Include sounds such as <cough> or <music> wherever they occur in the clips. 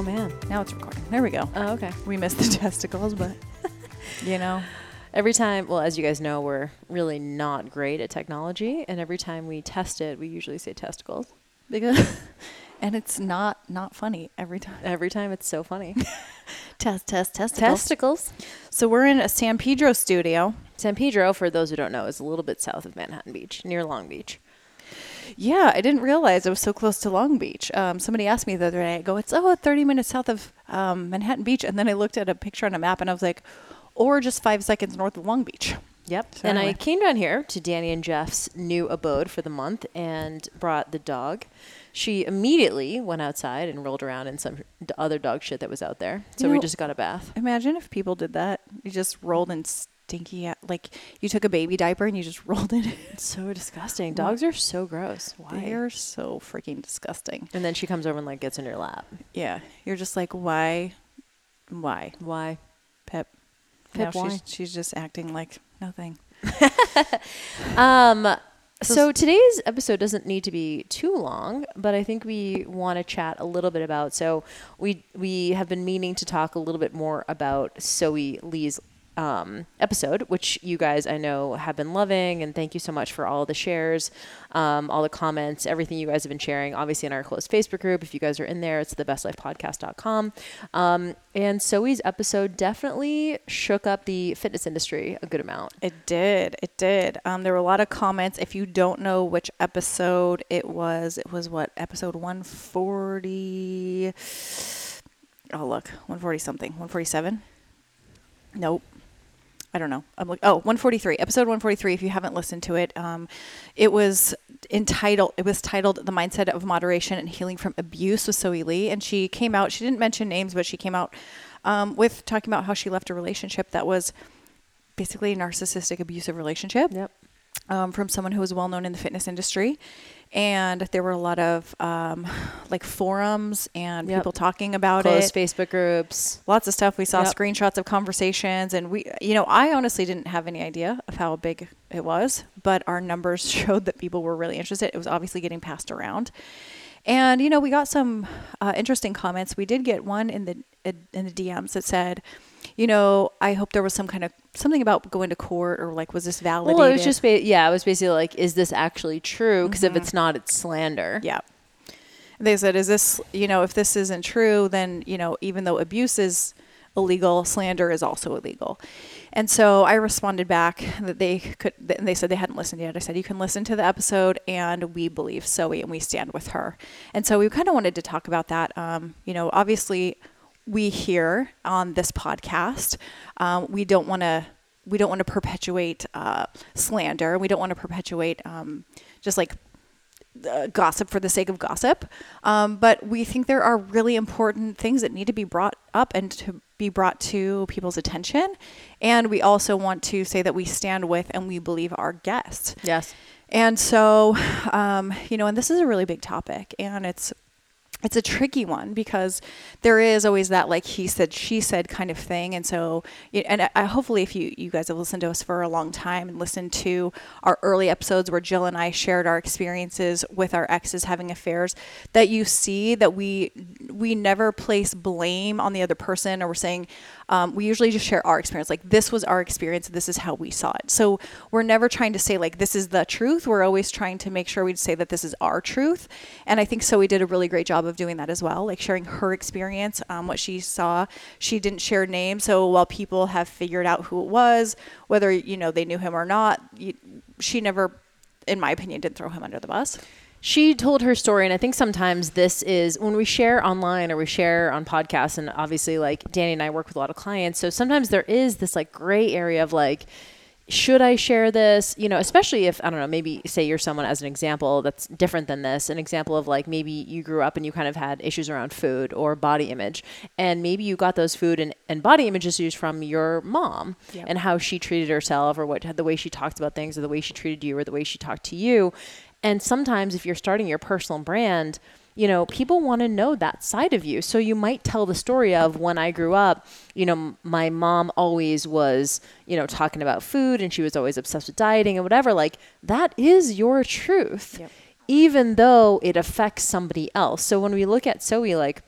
Oh man. Now it's recording. There we go. Oh, okay. We missed the <laughs> testicles, but <laughs> you know. Every time, well, as you guys know, we're really not great at technology, and every time we test it, we usually say testicles. Because <laughs> and it's not not funny every time. Every time, it's so funny. Test test testicles. testicles. So we're in a San Pedro studio. San Pedro, for those who don't know, is a little bit south of Manhattan Beach, near Long Beach. Yeah, I didn't realize it was so close to Long Beach. Um, somebody asked me the other day, I go, it's oh, 30 minutes south of um, Manhattan Beach. And then I looked at a picture on a map and I was like, or just five seconds north of Long Beach. Yep. So and I came down here to Danny and Jeff's new abode for the month and brought the dog. She immediately went outside and rolled around in some other dog shit that was out there. So You we know- just got a bath. Imagine if people did that. You just rolled in stinky, like you took a baby diaper and you just <laughs> rolled it. In. It's so disgusting. Dogs are so gross. Why? They're so freaking disgusting. and then she comes over and like gets in your lap. Yeah, you're just like, why, why, Why? Pip? Pip, Now why? She's, she's just acting like nothing. <laughs> Um, so today's episode doesn't need to be too long, but I think we want to chat a little bit about. So we we have been meaning to talk a little bit more about Sohee Lee's um, episode, which you guys I know have been loving, and thank you so much for all the shares, um, all the comments, everything you guys have been sharing. Obviously in our closed Facebook group, if you guys are in there, it's thebestlifepodcast.com. Um, and Sohee's episode definitely shook up the fitness industry a good amount. It did. It did. Um, there were a lot of comments. If you don't know which episode it was, it was what episode one forty. Oh look, one forty something. One forty seven. Nope. I don't know. I'm like, oh, 143, episode 143. If you haven't listened to it, um, it was entitled. It was titled "The Mindset of Moderation and Healing from Abuse" with Sohee Lee, and she came out. She didn't mention names, but she came out um, with talking about how she left a relationship that was basically a narcissistic, abusive relationship Yep. Um, from someone who was well known in the fitness industry. And there were a lot of um, <sighs> like forums and Yep. people talking about Closed it Facebook groups. lots of stuff. We saw Yep. screenshots of conversations, and we, you know, I honestly didn't have any idea of how big it was, but our numbers <laughs> showed that people were really interested. It was obviously getting passed around, and you know, we got some uh, interesting comments. We did get one in the in the DMs that said, you know, I hope there was some kind of something about going to court or like, was this validated? Well, it was just ba- yeah, it was basically like, is this actually true? Because if it's not, it's slander. Mm-hmm. Yeah. They said, is this, you know, if this isn't true, then, you know, even though abuse is illegal, slander is also illegal. And so I responded back that they could, and they said they hadn't listened yet. I said, you can listen to the episode and we believe Sohee and we stand with her. And so we kind of wanted to talk about that. Um, you know, obviously we hear on this podcast, um, we don't want to, we don't want to perpetuate uh, slander. We don't want to perpetuate um, just like uh, gossip for the sake of gossip. Um, but we think there are really important things that need to be brought up and to be brought to people's attention. And we also want to say that we stand with and we believe our guests. Yes. And so, um, you know, and this is a really big topic, and it's it's a tricky one because there is always that like he said she said kind of thing. And so and I, hopefully if you you guys have listened to us for a long time and listened to our early episodes where jill and i shared our experiences with our exes having affairs that you see that we we never place blame on the other person or we're saying um, we usually just share our experience. Like this was our experience. This is how we saw it. So we're never trying to say like this is the truth. We're always trying to make sure we say that this is our truth. And i think so we did a really great job of doing that as well like sharing her experience um, what she saw. She didn't share names so while people have figured out who it was whether you know they knew him or not you, she never in my opinion didn't throw him under the bus. She told her story, and I think sometimes this is when we share online or we share on podcasts, and obviously, like Danny and I work with a lot of clients, so sometimes there is this like gray area of like, should I share this? You know, especially if, I don't know, maybe say you're someone as an example that's different than this, an example of like maybe you grew up and you kind of had issues around food or body image. And maybe you got those food and, and body image issues from your mom Yep. and how she treated herself or what the way she talked about things or the way she treated you or the way she talked to you. And sometimes if you're starting your personal brand, you know, people want to know that side of you. So you might tell the story of when I grew up, you know, my mom always was, you know, talking about food and she was always obsessed with dieting and whatever. Like that is your truth, Yep. even though it affects somebody else. So when we look at Sohee, like,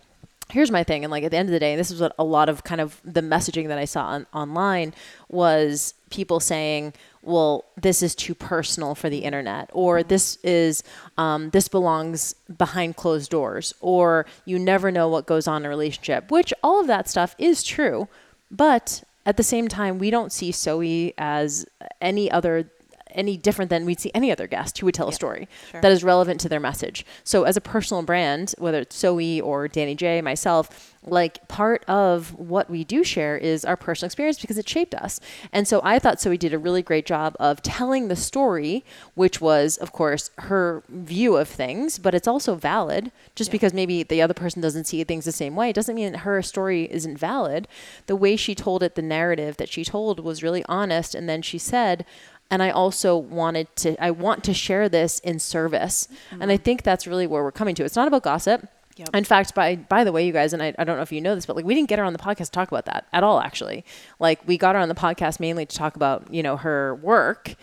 here's my thing and like at the end of the day and this is what a lot of kind of the messaging that i saw on, online was people saying well this is too personal for the internet or this is um, this belongs behind closed doors or you never know what goes on in a relationship which all of that stuff is true but at the same time we don't see Sohee as any other any different than we'd see any other guest who would tell a story sure. that is relevant to their message. So as a personal brand, whether it's Sohee or Danny J, myself, like part of what we do share is our personal experience because it shaped us. And so I thought Sohee did a really great job of telling the story, which was, of course, her view of things, but it's also valid. Just because maybe the other person doesn't see things the same way, it doesn't mean her story isn't valid. The way she told it, the narrative that she told was really honest. And then she said, and I also wanted to I want to share this in service. And I mm-hmm. think that's really where we're coming to. It's not about gossip. Yep. In fact, by by the way, you guys, and I, I don't know if you know this, but like we didn't get her on the podcast to talk about that at all, actually. Like we got her on the podcast mainly to talk about, you know, her work.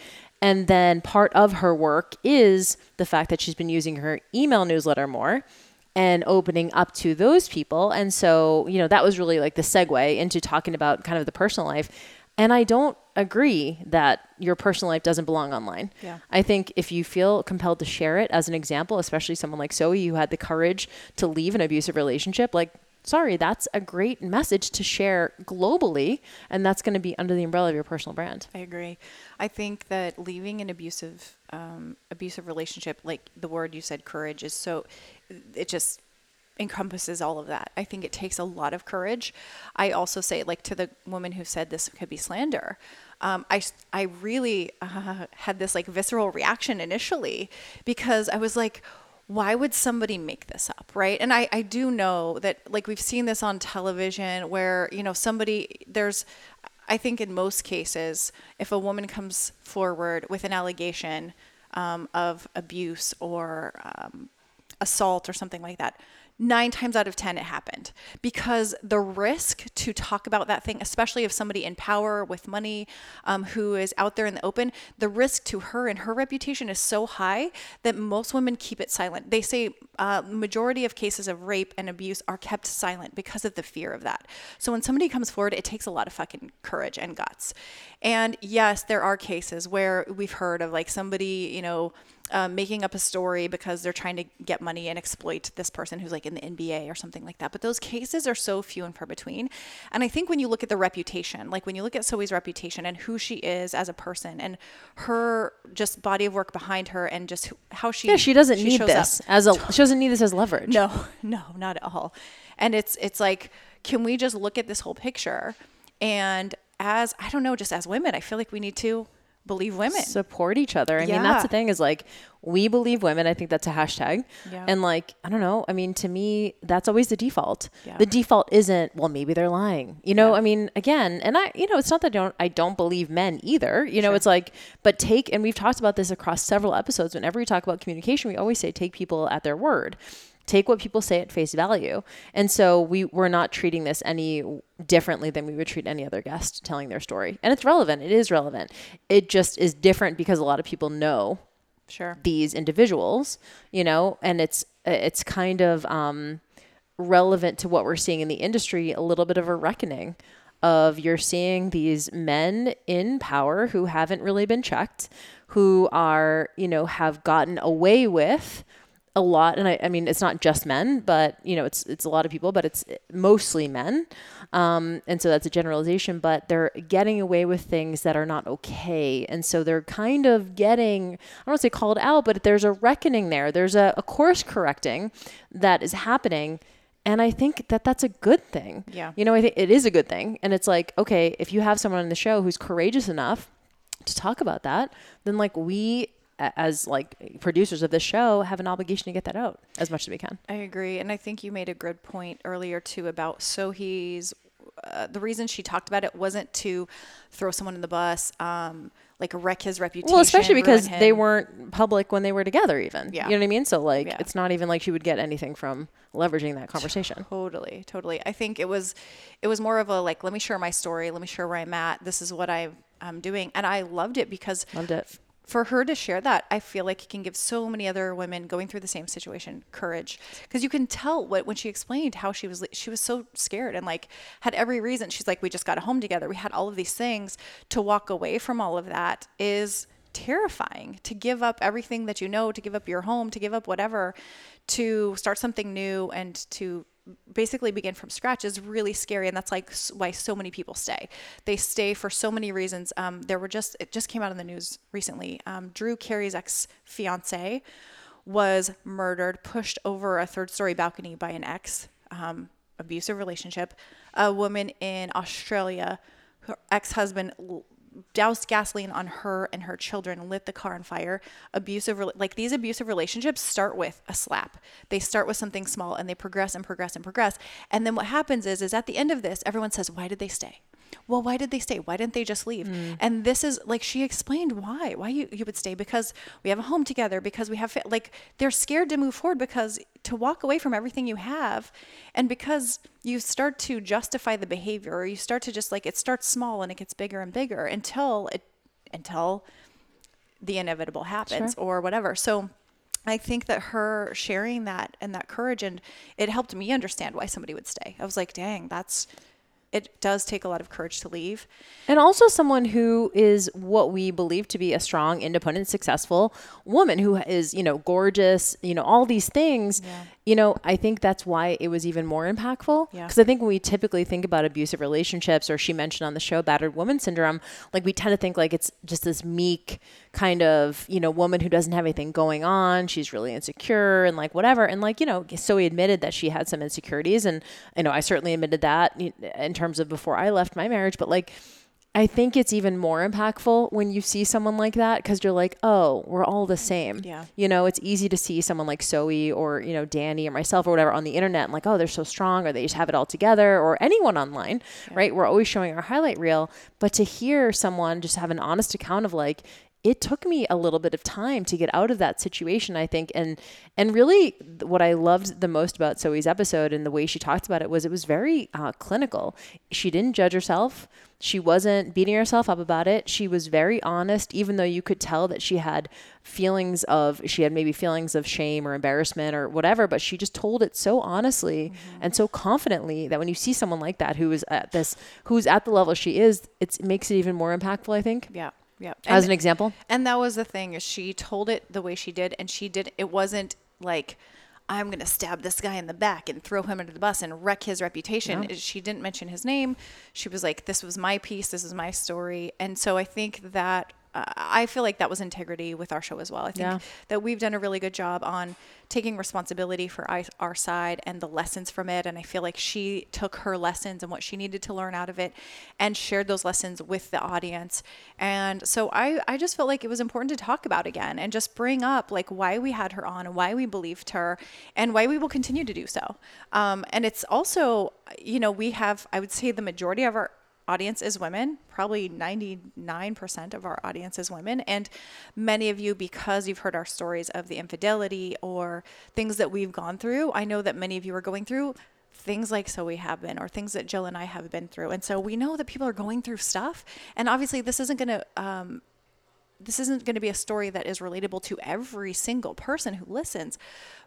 And then part of her work is the fact that she's been using her email newsletter more and opening up to those people. And so, you know, that was really like the segue into talking about kind of the personal life. And I don't agree that your personal life doesn't belong online. Yeah. I think if you feel compelled to share it as an example, especially someone like Sohee who had the courage to leave an abusive relationship, like, sorry, that's a great message to share globally. And that's going to be under the umbrella of your personal brand. I agree. I think that leaving an abusive um, abusive relationship, like the word you said, courage, is so. It just encompasses all of that. I think it takes a lot of courage. I also say, like to the woman who said this could be slander. Um, I I really uh, had this like visceral reaction initially because I was like. Why would somebody make this up, right? And I, I do know that, like, we've seen this on television where, you know, somebody, there's, I think in most cases, if a woman comes forward with an allegation um, of abuse or um, assault or something like that, nine times out of 10 it happened because the risk to talk about that thing, especially if somebody in power with money um, who is out there in the open, the risk to her and her reputation is so high that most women keep it silent. They say uh, majority of cases of rape and abuse are kept silent because of the fear of that. So when somebody comes forward, it takes a lot of fucking courage and guts. And yes, there are cases where we've heard of like somebody, you know, um, making up a story because they're trying to get money and exploit this person who's like in the NBA or something like that. But those cases are so few and far between. And I think when you look at the reputation, like when you look at Sohee's reputation and who she is as a person and her just body of work behind her and just how she Yeah, she doesn't need shows this up. as a she doesn't need this as leverage. No, <laughs> no, not at all. And it's it's like, can we just look at this whole picture? And as I don't know, just as women, I feel like we need to believe women. support each other. I mean, that's the thing is like we believe women. I think that's a hashtag. Yeah. And like, I don't know. I mean, to me, that's always the default. Yeah. The default isn't, well, maybe they're lying. You know, Yeah. I mean, again, and I, you know, it's not that I don't I don't believe men either. You know, it's like, but take and we've talked about this across several episodes. Whenever we talk about communication, we always say take people at their word take what people say at face value. And so we we're not treating this any differently than we would treat any other guest telling their story. And it's relevant. It is relevant. It just is different because a lot of people know Sure. these individuals, you know, and it's it's kind of um, relevant to what we're seeing in the industry. A little bit of a reckoning of you're seeing these men in power who haven't really been checked, who are you know have gotten away with a lot and I, I mean it's not just men but you know it's it's a lot of people but it's mostly men. Um, and so that's a generalization but they're getting away with things that are not okay. And so they're kind of getting i don't want to say called out but there's a reckoning there. There's a, a course correcting that is happening and i think that that's a good thing. Yeah. you know i think it is a good thing and it's like okay if you have someone on the show who's courageous enough to talk about that, then like we as like producers of this show have an obligation to get that out as much as we can. I agree, and I think you made a good point earlier too about Sohee's. Uh, the reason she talked about it wasn't to throw someone in the bus, um, like wreck his reputation. Well, especially because they weren't public when they were together, even. Yeah. You know what I mean? So, like, Yeah. it's not even like she would get anything from leveraging that conversation. Totally, totally. I think it was, it was more of a like, let me share my story, let me share where I'm at. This is what I, I'm doing, and I loved it because Loved it. For her to share that, I feel like it can give so many other women going through the same situation courage because you can tell what when she explained how she was she was so scared and like had every reason. She's like, we just got a home together. We had all of these things to walk away from all of that is terrifying to give up everything that you know, to give up your home, to give up whatever, to start something new and to basically begin from scratch is really scary and that's like why so many people stay. They stay for so many reasons. Um, there were just it just came out in the news recently. Um, drew carey's ex-fiance was murdered pushed over a third story balcony by an ex um, abusive relationship. A woman in australia her ex-husband doused gasoline on her and her children, lit the car on fire. Abusive, like these abusive relationships start with a slap. They start with something small and they progress and progress and progress. And then what happens is, is at the end of this, everyone says, "Why did they stay?" Well, why did they stay? Why didn't they just leave? Mm. And this is like she explained why why you, you would stay because we have a home together because we have like they're scared to move forward because to walk away from everything you have. And because you start to justify the behavior or you start to just like it starts small and it gets bigger and bigger until it until the inevitable happens or whatever. So i think that her sharing that and that courage and it helped me understand why somebody would stay. I was like dang that's it does take a lot of courage to leave And also someone who is what we believe to be a strong, independent, successful woman who is, you know, gorgeous, you know, all these things. You know, I think that's why it was even more impactful. Yeah. Because I think when we typically think about abusive relationships, or she mentioned on the show battered woman syndrome, like we tend to think like it's just this meek kind of, you know, woman who doesn't have anything going on. She's really insecure and like whatever. And like, you know, Sohee admitted that she had some insecurities. And, you know, I certainly admitted that in terms of before I left my marriage. But like, I think it's even more impactful when you see someone like that because you're like, oh, we're all the same. Yeah. You know, it's easy to see someone like Sohee or, you know, Danny or myself or whatever on the internet and like, oh, they're so strong or they just have it all together or anyone online, right? We're always showing our highlight reel. But to hear someone just have an honest account of like, it took me a little bit of time to get out of that situation i think and and really what i loved the most about sohee's episode and the way she talked about it was it was very uh, clinical. She didn't judge herself. She wasn't beating herself up about it. She was very honest even though you could tell that she had feelings of she had maybe feelings of shame or embarrassment or whatever but she just told it so honestly and so confidently that when you see someone like that who is at this who's at the level she is it's, it makes it even more impactful i think. Yeah yeah as an example And that was the thing is she told it the way she did, and she did. It wasn't like I'm gonna stab this guy in the back and throw him under the bus and wreck his reputation. She didn't mention his name. She was like, "This was my piece. This is my story." And so I think that. Uh, I feel like that was integrity with our show as well. I think Yeah. that we've done a really good job on taking responsibility for I, our side and the lessons from it. And I feel like she took her lessons and what she needed to learn out of it and shared those lessons with the audience. And so I, I just felt like it was important to talk about again and just bring up like why we had her on and why we believed her and why we will continue to do so. Um, and it's also, you know, we have, I would say the majority of our audience is women. Probably 99% of our audience is women. And many of you, because you've heard our stories of the infidelity or things that we've gone through, I know that many of you are going through things like so we have been or things that jill and i have been through and so we know that people are going through stuff and obviously this isn't going to um, this isn't going to be a story that is relatable to every single person who listens.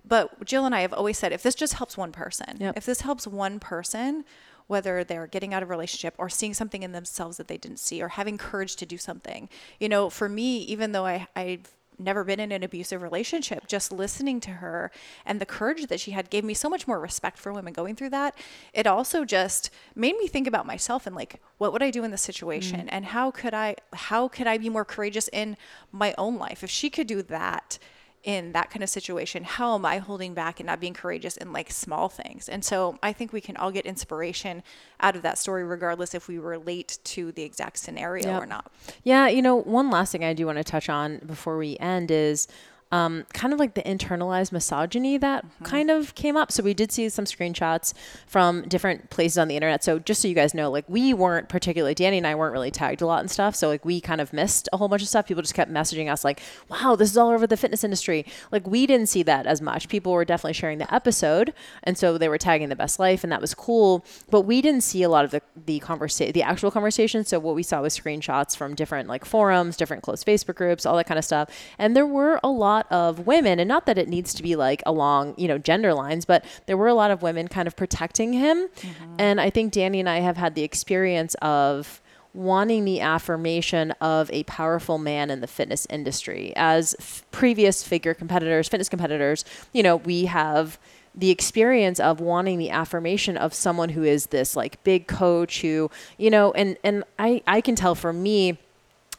But Jill and I have always said if this just helps one person, Yep. if this helps one person, whether they're getting out of a relationship or seeing something in themselves that they didn't see or having courage to do something, you know, for me, even though I, I've never been in an abusive relationship, just listening to her and the courage that she had gave me so much more respect for women going through that. It also just made me think about myself and like, what would I do in this situation? Mm. And how could I, how could I be more courageous in my own life? If she could do that, in that kind of situation, how am I holding back and not being courageous in like small things? And so I think we can all get inspiration out of that story, regardless if we relate to the exact scenario Yep. or not. Yeah, you know, one last thing I do want to touch on before we end is um, kind of like the internalized misogyny that kind of came up. So we did see some screenshots from different places on the internet. So just so you guys know, like we weren't particularly Danny and I weren't really tagged a lot and stuff. So like we kind of missed a whole bunch of stuff. People just kept messaging us like, "Wow, this is all over the fitness industry." Like we didn't see that as much. People were definitely sharing the episode, and so they were tagging the best life, and that was cool. But we didn't see a lot of the the conversation, the actual conversation. So what we saw was screenshots from different like forums, different close Facebook groups, all that kind of stuff. And there were a lot of women, and not that it needs to be like along you know gender lines, but there were a lot of women kind of protecting him. Mm-hmm. And I think Danny and I have had the experience of wanting the affirmation of a powerful man in the fitness industry. As f- previous figure competitors, fitness competitors, you know, we have the experience of wanting the affirmation of someone who is this like big coach who, you know, and and I I can tell for me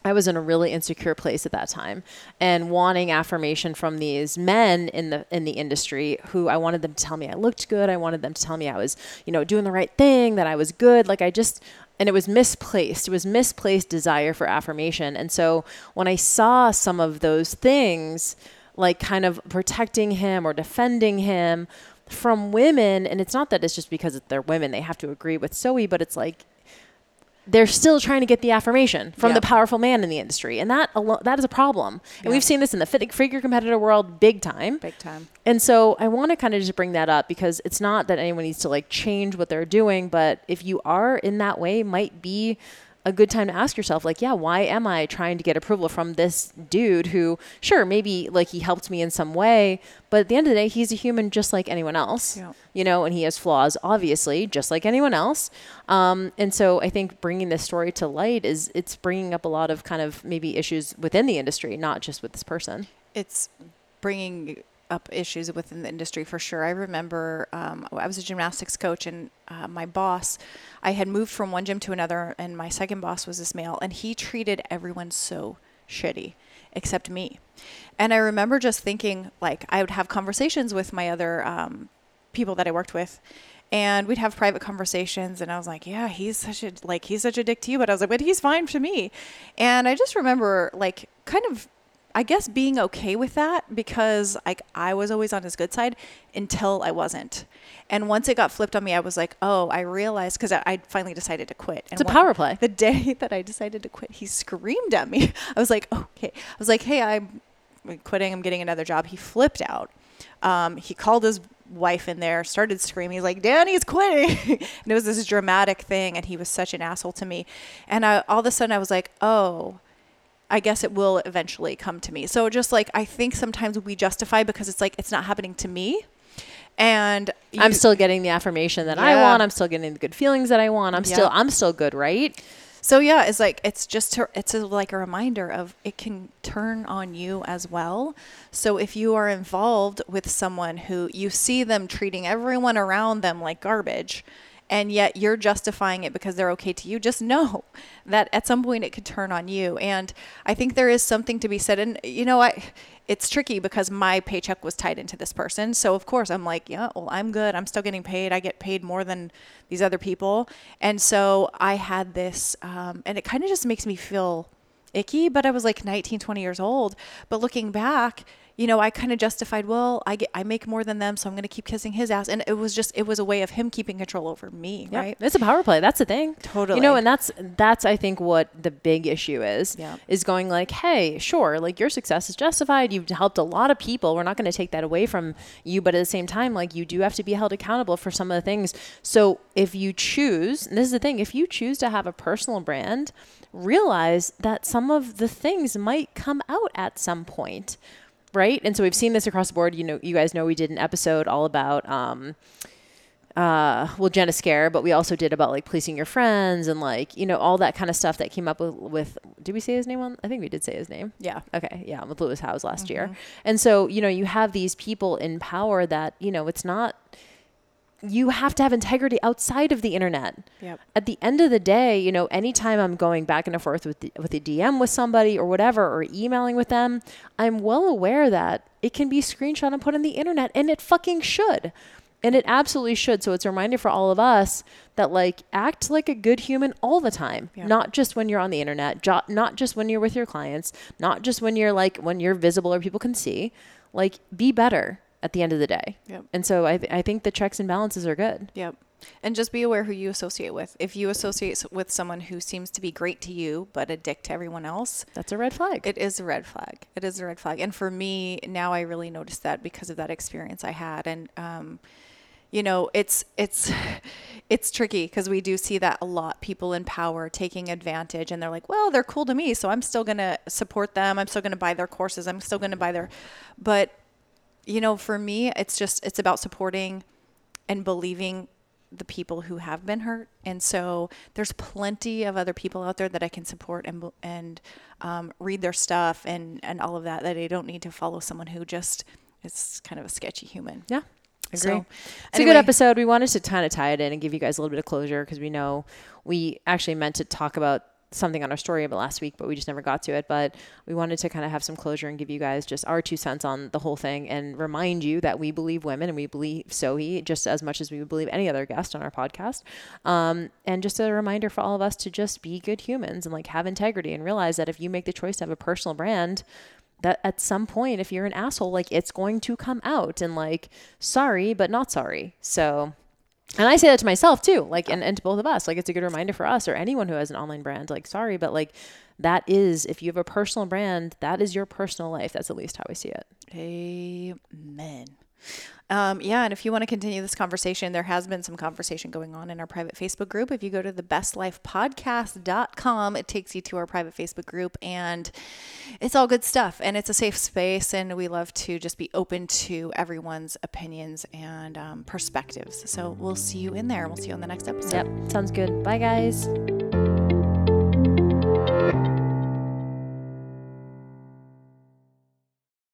I was in a really insecure place at that time and wanting affirmation from these men in the in the industry who I wanted them to tell me I looked good. I wanted them to tell me I was, you know, doing the right thing, that I was good. Like I just and it was misplaced. It was misplaced desire for affirmation. And so when I saw some of those things like kind of protecting him or defending him from women and it's not that it's just because they're women they have to agree with Sohee, but it's like they're still trying to get the affirmation from Yeah. the powerful man in the industry, and that alo- that is a problem. And we've seen this in the fit- figure competitor world big time. Big time. And so I want to kind of just bring that up because it's not that anyone needs to like change what they're doing, but if you are in that way, might be a good time to ask yourself like, yeah, why am I trying to get approval from this dude who sure, maybe like he helped me in some way, but at the end of the day, he's a human just like anyone else. Yeah. You know, and he has flaws obviously, just like anyone else. Um, and so I think bringing this story to light is it's bringing up a lot of kind of maybe issues within the industry, not just with this person. it's bringing up issues within the industry for sure. I remember um, I was a gymnastics coach, and uh, my boss, I had moved from one gym to another, and my second boss was this male, and he treated everyone so shitty except me. And I remember just thinking, like, I would have conversations with my other um, people that I worked with. And we'd have private conversations, and I was like, "Yeah, he's such a like he's such a dick to you," but I was like, "But he's fine to me." And I just remember, like, kind of I guess being okay with that because like I was always on his good side until I wasn't. And once it got flipped on me, I was like, oh, I realized because I, I finally decided to quit. And It's a one- power play. The day <laughs> that I decided to quit, he screamed at me. <laughs> I was like, okay. I was like, hey, I'm quitting. I'm getting another job. He flipped out. Um, he called his wife in there, started screaming. He's like, Danny's quitting. <laughs> and it was this dramatic thing. And he was such an asshole to me. And I, all of a sudden, I was like, oh, I guess it will eventually come to me. So just like I think sometimes we justify because it's like it's not happening to me. And I'm still getting the affirmation that I want. I'm still getting the good feelings that I want. I'm still I'm still good, right? So yeah, it's like it's just to, it's a, like a reminder of it can turn on you as well. So if you are involved with someone who you see them treating everyone around them like garbage and yet you're justifying it because they're okay to you, just know <laughs> that at some point it could turn on you. And I think there is something to be said and you know I it's tricky because my paycheck was tied into this person. So of course I'm like, yeah, well, I'm good. I'm still getting paid. I get paid more than these other people. And so I had this, um, and it kind of just makes me feel icky, but I was like 19, 20 years old. But looking back, you know, I kind of justified, well, I get, I make more than them, so I'm going to keep kissing his ass. And it was just, it was a way of him keeping control over me, Yeah. right? It's a power play. That's the thing. Totally. You know, and that's that's I think what the big issue is. Yeah. Is going like, hey, sure, like your success is justified. You've helped a lot of people. We're not going to take that away from you, but at the same time, like you do have to be held accountable for some of the things. So if you choose, and this is the thing, if you choose to have a personal brand, realize that some of the things might come out at some point. Right. And so we've seen this across the board. You know, you guys know we did an episode all about um uh well Jenna Scare, but we also did about like pleasing your friends and like, you know, all that kind of stuff that came up with with did we say his name on I think we did say his name. Yeah. Okay, yeah, with Lewis Howes last year. And so, you know, you have these people in power that, you know, it's not you have to have integrity outside of the internet. Yep. At the end of the day, you know, anytime I'm going back and forth with the, with a DM with somebody or whatever, or emailing with them, I'm well aware that it can be screenshot and put on the internet, and it fucking should. And it absolutely should. So it's a reminder for all of us that like act like a good human all the time, Yeah. not just when you're on the internet, jo- not just when you're with your clients, not just when you're like when you're visible or people can see. Like be better at the end of the day. Yep. And so I, th- I think the checks and balances are good. Yep. And just be aware who you associate with. If you associate with someone who seems to be great to you but a dick to everyone else, That's a red flag. it is a red flag. It is a red flag. And for me, now I really notice that because of that experience I had. And, um, you know, it's it's <laughs> it's tricky because we do see that a lot. People in power taking advantage, and they're like, "Well, they're cool to me, so I'm still gonna support them. I'm still gonna buy their courses. I'm still gonna buy their." But you know, for me, it's just it's about supporting and believing the people who have been hurt. And so there's plenty of other people out there that I can support and and um, read their stuff and and all of that. That I don't need to follow someone who just is kind of a sketchy human. Yeah. Agree. So, it's a good episode. We wanted to kind of tie it in and give you guys a little bit of closure because we know we actually meant to talk about something on our story about last week, but we just never got to it. But we wanted to kind of have some closure and give you guys just our two cents on the whole thing and remind you that we believe women and we believe Sohee just as much as we would believe any other guest on our podcast. Um, and just a reminder for all of us to just be good humans and like have integrity and realize that if you make the choice to have a personal brand, that at some point if you're an asshole like it's going to come out and like sorry but not sorry so and i say that to myself too like and, and to both of us like it's a good reminder for us or anyone who has an online brand like sorry but like that is if you have a personal brand that is your personal life that's at least how i see it Amen. Um, yeah, and if you want to continue this conversation, there has been some conversation going on in our private Facebook group. If you go to the bestlifepodcast.com, it takes you to our private Facebook group, and it's all good stuff. And it's a safe space, and we love to just be open to everyone's opinions and um, perspectives. So we'll see you in there. We'll see you on the next episode. yep sounds good bye guys